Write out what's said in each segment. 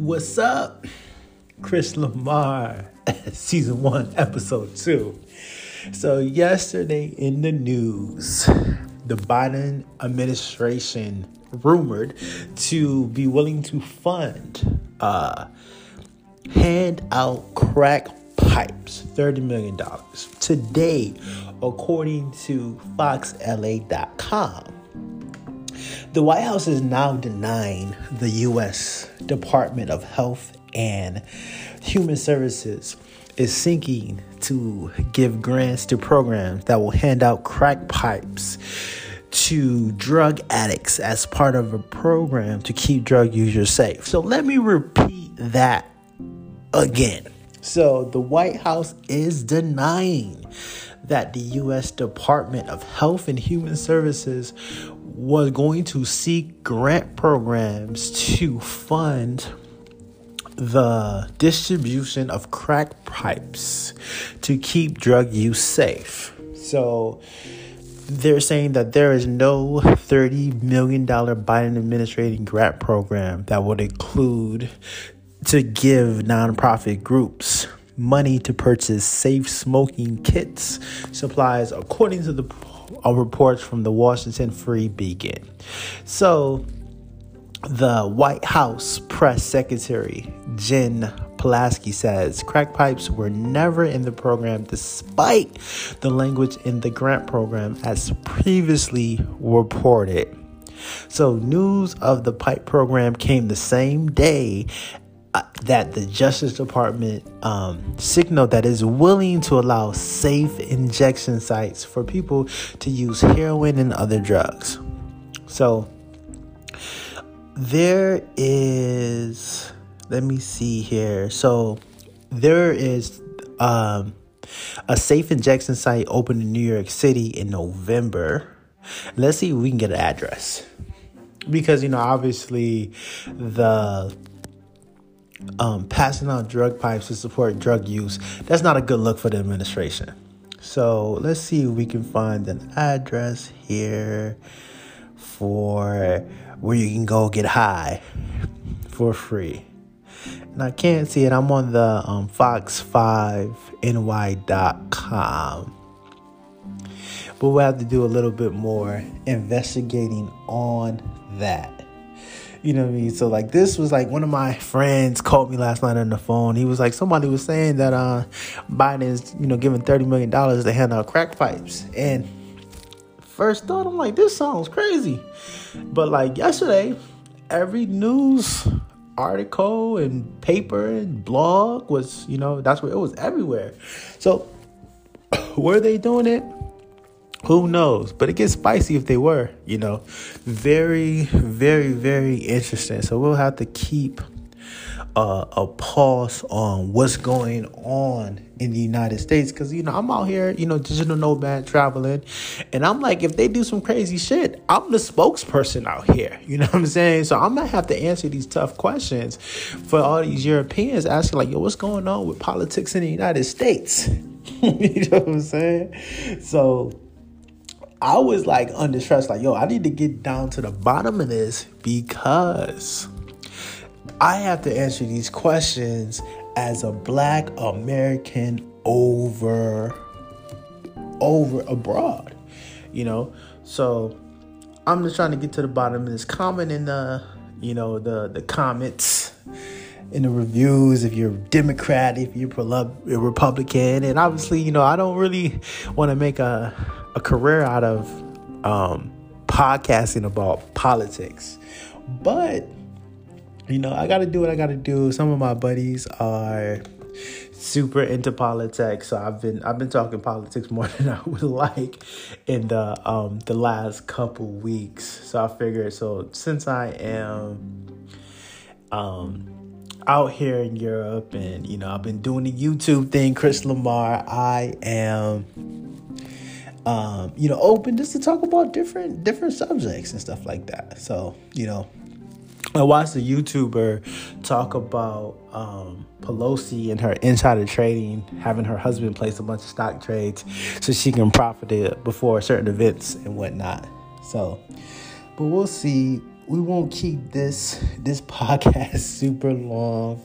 What's up? Chris Lamar, season one, episode two. So, yesterday in the news, the Biden administration rumored to be willing to fund, uh, hand out crack pipes, $30 million. Today, according to FoxLA.com, the White House is now denying the U.S. Department of Health and Human Services is seeking to give grants to programs that will hand out crack pipes to drug addicts as part of a program to keep drug users safe. So let me repeat that again. So the White House is denying that the U.S. Department of Health and Human Services was going to seek grant programs to fund the distribution of crack pipes to keep drug use safe. So they're saying that there is no $30 million Biden administrating grant program that would include to give nonprofit groups money to purchase safe smoking kits supplies according to the uh, reports from the Washington Free Beacon. So, the White House press secretary, Jen Psaki, says crack pipes were never in the program despite the language in the grant program as previously reported. So, news of the pipe program came the same day that the Justice Department um, signaled that is willing to allow safe injection sites for people to use heroin and other drugs. So there is, let me see here. So there is um, a safe injection site opened in New York City in November. Let's see if we can get an address. Because, you know, obviously the um, passing out drug pipes to support drug use, that's not a good look for the administration. So let's see if we can find an address here for where you can go get high for free. And I can't see it. I'm on the um, fox5ny.com. But we'll have to do a little bit more investigating on that. You know what I mean? So like this was like one of my friends called me last night on the phone. He was like somebody was saying that uh Biden is, you know, giving 30 million dollars to hand out crack pipes. And first thought I'm like this sounds crazy. But like yesterday, every news article and paper and blog was, you know, that's where it was everywhere. So were they doing it? Who knows? But it gets spicy if they were, you know. Very, very, very interesting. So we'll have to keep uh, a pulse on what's going on in the United States because you know I'm out here, you know, digital nomad traveling, and I'm like, if they do some crazy shit, I'm the spokesperson out here. You know what I'm saying? So I'm gonna have to answer these tough questions for all these Europeans asking like, yo, what's going on with politics in the United States? you know what I'm saying? So I was like under stress, like, yo, I need to get down to the bottom of this because I have to answer these questions as a black American over over abroad. You know? So I'm just trying to get to the bottom of this. Comment in the, you know, the the comments in the reviews if you're Democrat, if you're Republican, and obviously, you know, I don't really want to make a a career out of um, podcasting about politics. But, you know, I got to do what I got to do. Some of my buddies are super into politics so i've been i've been talking politics more than i would like in the um the last couple weeks so i figured so since i am um out here in europe and you know i've been doing the youtube thing chris lamar i am um, you know, open just to talk about different different subjects and stuff like that. So, you know, I watched a YouTuber talk about um, Pelosi and her insider trading, having her husband place a bunch of stock trades so she can profit it before certain events and whatnot. So, but we'll see we won't keep this this podcast super long.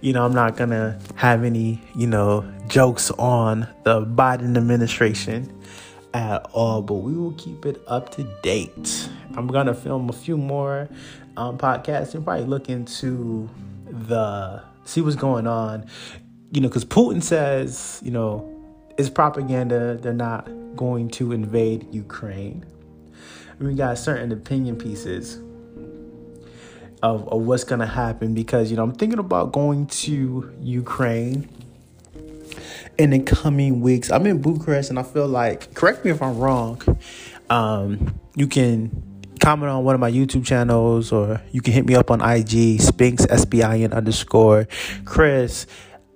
You know, I'm not gonna have any, you know, jokes on the Biden administration at all, but we will keep it up to date. I'm gonna film a few more um, podcasts and probably look into the see what's going on. You know, because Putin says, you know, it's propaganda. They're not going to invade Ukraine. We got certain opinion pieces of, of what's gonna happen because you know I'm thinking about going to Ukraine in the coming weeks. I'm in Bucharest and I feel like correct me if I'm wrong. Um, you can comment on one of my YouTube channels or you can hit me up on IG, Spinks SBIN underscore Chris.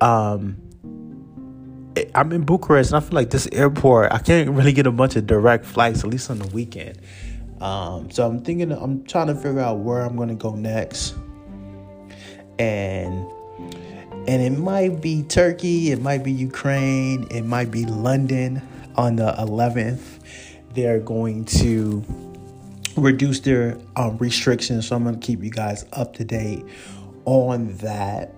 Um, I'm in Bucharest and I feel like this airport, I can't really get a bunch of direct flights, at least on the weekend. Um, so I'm thinking, I'm trying to figure out where I'm going to go next. And and it might be Turkey, it might be Ukraine, it might be London on the 11th. They're going to reduce their um, restrictions, so I'm going to keep you guys up to date on that.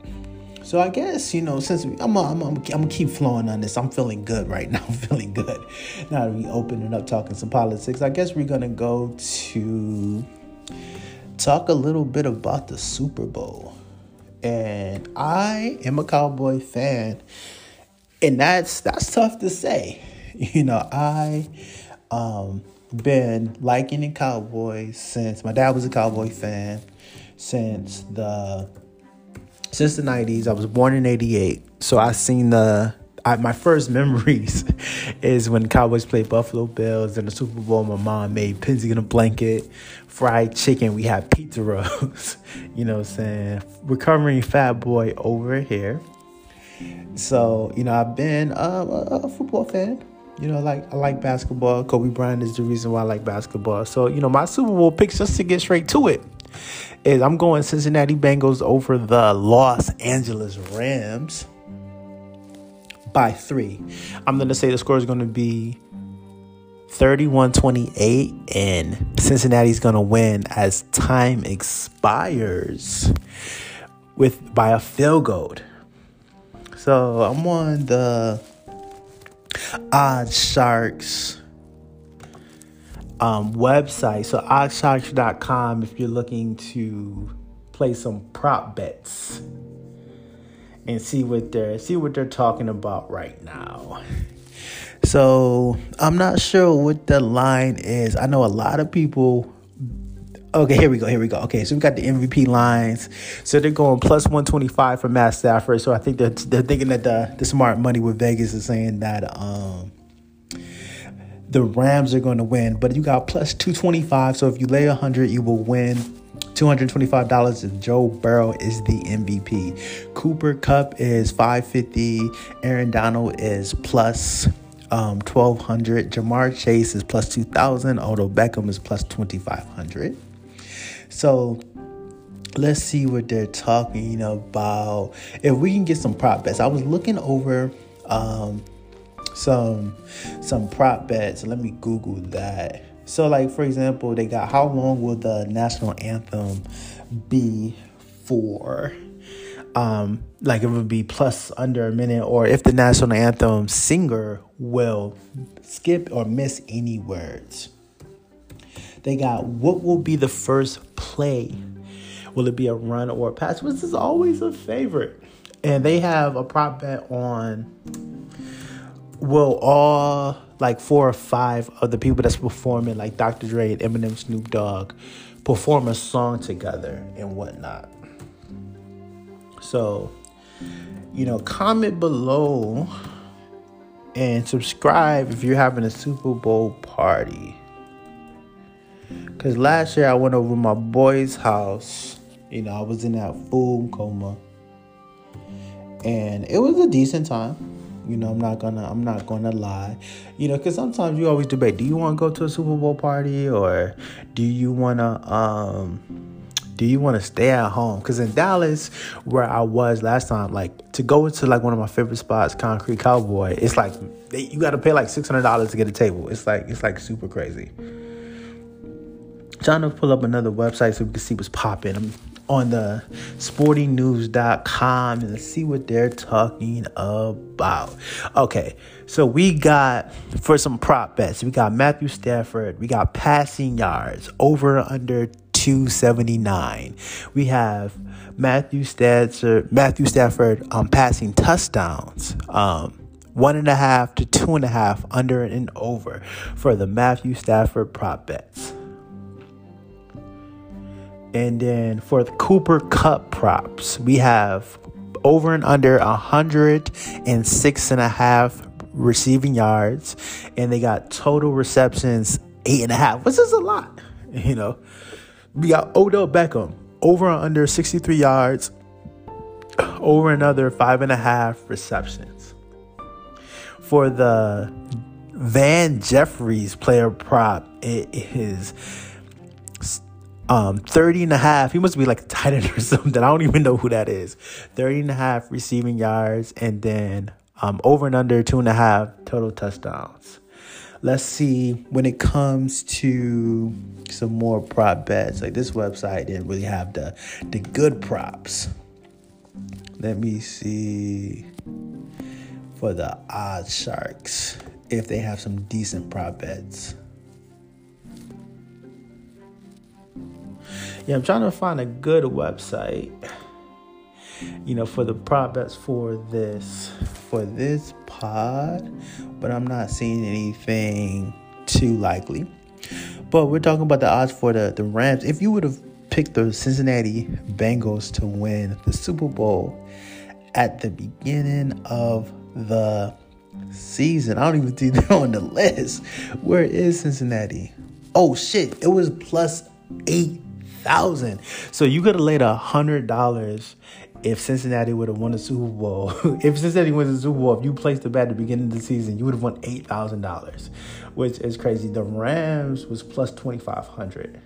So I guess you know since I'm I'm, I'm gonna keep flowing on this. I'm feeling good right now. I'm feeling good. Now that we opening up talking some politics, I guess we're gonna go to talk a little bit about the Super Bowl. And I am a Cowboy fan, and that's that's tough to say. You know, I um been liking the Cowboys since my dad was a Cowboy fan since the since the 90s. I was born in 88. So I seen the I, my first memories is when Cowboys played Buffalo Bills in the Super Bowl. My mom made pinsy in a blanket, fried chicken. We had pizza rolls. you know what I'm saying? Recovering fat boy over here. So, you know, I've been uh, a, a football fan. You know, like I like basketball. Kobe Bryant is the reason why I like basketball. So, you know, my Super Bowl picks just to get straight to it is I'm going Cincinnati Bengals over the Los Angeles Rams by three. I'm going to say the score is going to be 31 28, and Cincinnati's going to win as time expires with by a field goal. So I'm on the Odd Sharks um, website. So oddsharks.com if you're looking to play some prop bets and see what they're see what they're talking about right now. So I'm not sure what the line is. I know a lot of people. Okay, here we go. Here we go. Okay, so we got the MVP lines. So they're going plus 125 for Matt Stafford. So I think they're, they're thinking that the, the smart money with Vegas is saying that um, the Rams are going to win, but you got plus 225. So if you lay 100, you will win $225 if Joe Burrow is the MVP. Cooper Kupp is 550. Aaron Donald is plus um, 1200. Ja'Marr Chase is plus 2000. Odell Beckham is plus 2500. So let's see what they're talking about. If we can get some prop bets, I was looking over. Um, some some prop bets. Let me Google that. So, like for example, they got how long will the national anthem be for? Um, like it would be plus under a minute, or if the national anthem singer will skip or miss any words. They got what will be the first play? Will it be a run or a pass? Which is always a favorite. And they have a prop bet on will all like four or five of the people that's performing, like Dr. Dre and Eminem, Snoop Dogg, perform a song together and whatnot. So, you know, comment below and subscribe if you're having a Super Bowl party. Cause last year I went over my boy's house. You know, I was in that full coma. And it was a decent time you know, I'm not gonna I'm not gonna lie. You know, because sometimes you always debate: Do you want to go to a Super Bowl party or do you wanna um do you want to stay at home? Because in Dallas, where I was last time, like to go to like one of my favorite spots, Concrete Cowboy, it's like they, you got to pay like six hundred dollars to get a table. It's like it's like super crazy. trying to pull up another website so we can see what's popping. I'm on the sportingnews.com and see what they're talking about. Okay, so we got for some prop bets, we got Matthew Stafford, we got passing yards over under 279. We have Matthew Stafford, Matthew Stafford um, passing touchdowns. Um, one and a half to two and a half under and over for the Matthew Stafford prop bets. And then for the Cooper Kupp props, we have over and under 106 and a half receiving yards, and they got total receptions eight and a half, which is a lot. You know, we got Odell Beckham over and under 63 yards, over another five and a half receptions. For the Van Jeffries player prop, it is um, 30 and a half. He must be like a tight end or something. I don't even know who that is. 30 and a half receiving yards and then um, over and under two and a half total touchdowns. Let's see when it comes to some more prop bets. Like this website didn't really have the the good props. Let me see for the odd sharks if they have some decent prop bets. Yeah, I'm trying to find a good website. You know, for the prop bets for this for this pod, but I'm not seeing anything too likely. But we're talking about the odds for the, the Rams. If you would have picked the Cincinnati Bengals to win the Super Bowl at the beginning of the season, I don't even see them on the list. Where is Cincinnati? Oh shit, it was plus eight thousand. So you could have laid a hundred dollars if Cincinnati would have won the Super Bowl. if Cincinnati wins the Super Bowl, if you placed the bet at the beginning of the season, you would have won eight thousand dollars, which is crazy. The Rams was plus twenty five hundred.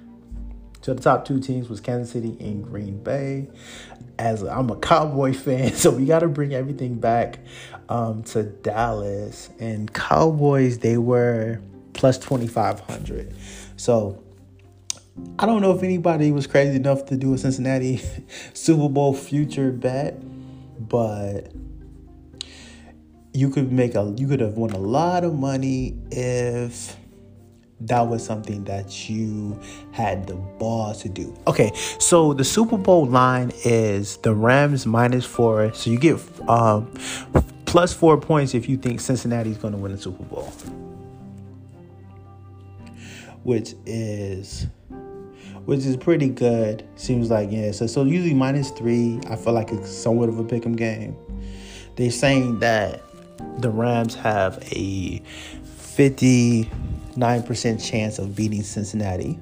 So the top two teams was Kansas City and Green Bay. As I'm a Cowboy fan, so we got to bring everything back um, to Dallas and Cowboys. They were plus twenty five hundred. So I don't know if anybody was crazy enough to do a Cincinnati Super Bowl future bet, but you could make a you could have won a lot of money if that was something that you had the balls to do. Okay, so the Super Bowl line is the Rams minus four, so you get um, plus four points if you think Cincinnati is going to win the Super Bowl, which is which is pretty good. Seems like yeah. So so usually minus three. I feel like it's somewhat of a pick'em game. They're saying that the Rams have a fifty nine percent chance of beating Cincinnati.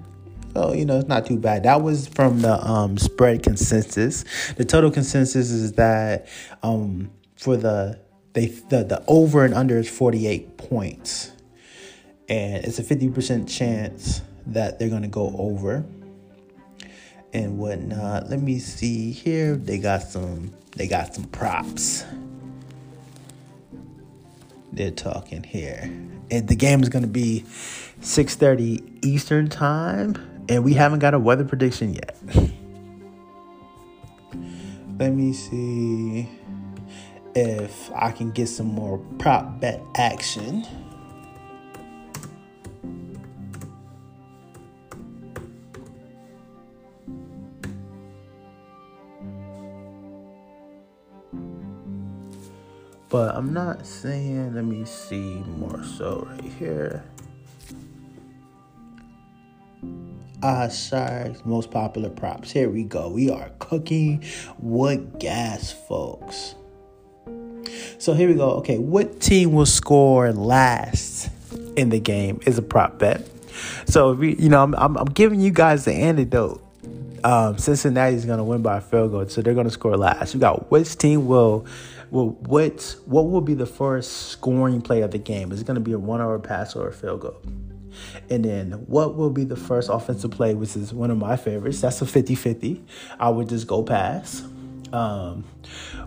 So you know it's not too bad. That was from the um, spread consensus. The total consensus is that um, for the they the, the over and under is forty eight points, and it's a fifty percent chance that they're going to go over and whatnot. Let me see here. They got some. They got some props. They're talking here, and the game is going to be 6:30 Eastern time, and we haven't got a weather prediction yet. Let me see if I can get some more prop bet action. But I'm not saying, let me see more so right here. Ah, Sharks, most popular props. Here we go. We are cooking with gas, folks. So here we go. Okay, what team will score last in the game is a prop bet. So we, you know, I'm, I'm, I'm giving you guys the antidote. Um, Cincinnati is going to win by a field goal, so they're going to score last. You got which team will well, what what will be the first scoring play of the game? Is it going to be a one-hour pass or a field goal? And then what will be the first offensive play, which is one of my favorites? That's a 50-50. I would just go pass. Um,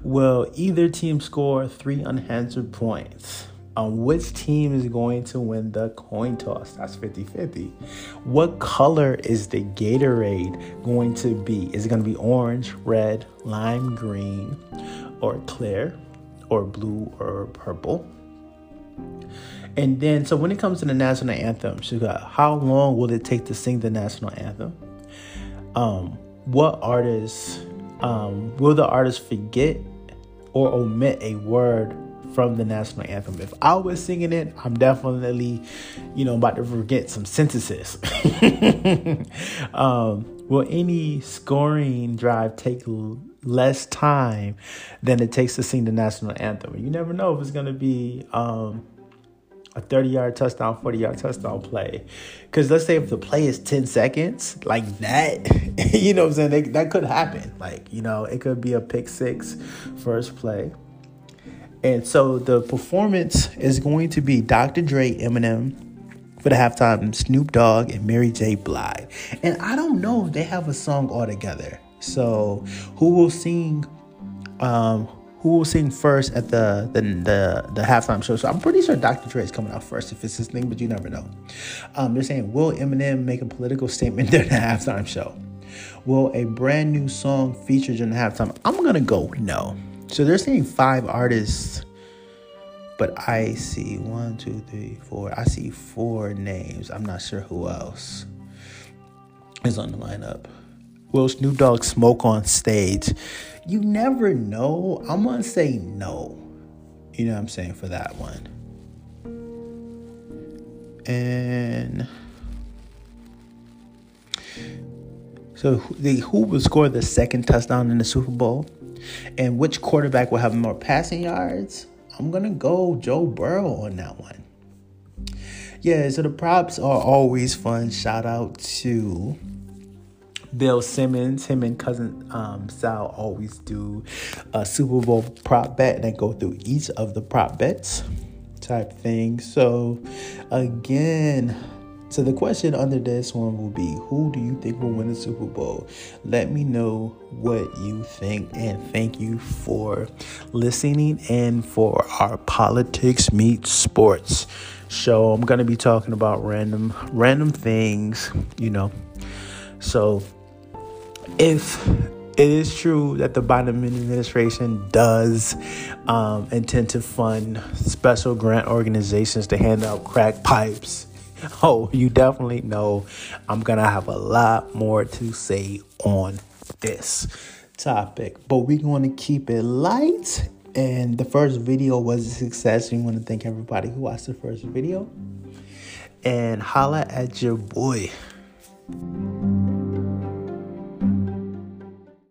will either team score three unanswered points? Um, which team is going to win the coin toss? That's 50 50. What color is the Gatorade going to be? Is it going to be orange, red, lime green, or clear, or blue, or purple? And then, so when it comes to the national anthem, she got how long will it take to sing the national anthem? Um, what artists um, will the artist forget or omit a word from the national anthem? If I was singing it, I'm definitely, you know, about to forget some sentences. um, will any scoring drive take less time than it takes to sing the national anthem? You never know if it's going to be. Um, a 30 yard touchdown, 40 yard touchdown play. Because let's say if the play is 10 seconds, like that, you know what I'm saying? They, that could happen. Like, you know, it could be a pick six first play. And so the performance is going to be Dr. Dre, Eminem for the halftime, Snoop Dogg, and Mary J. Blige. And I don't know if they have a song all together. So who will sing? Um, who will sing first at the, the the the, halftime show. So I'm pretty sure Dr. Dre is coming out first if it's his thing, but you never know. Um, they're saying, will Eminem make a political statement during the halftime show? Will a brand new song feature during the halftime? I'm gonna go no. So they're saying five artists, but I see one, two, three, four. I see four names. I'm not sure who else is on the lineup. Will Snoop Dogg smoke on stage? You never know. I'm to say no. You know what I'm saying for that one. And so the who will score the second touchdown in the Super Bowl and which quarterback will have more passing yards? I'm to go Joe Burrow on that one. Yeah, so the props are always fun. Shout out to Bill Simmons, him and cousin um, Sal always do a Super Bowl prop bet and they go through each of the prop bets type thing. So, again, so the question under this one will be who do you think will win the Super Bowl? Let me know what you think and thank you for listening and for our politics meet sports show. I'm going to be talking about random random things, you know. So if it is true that the Biden administration does um, intend to fund special grant organizations to hand out crack pipes. Oh, you definitely know I'm gonna have a lot more to say on this topic, but we're going to keep it light. And the first video was a success. We want to thank everybody who watched the first video and holla at your boy.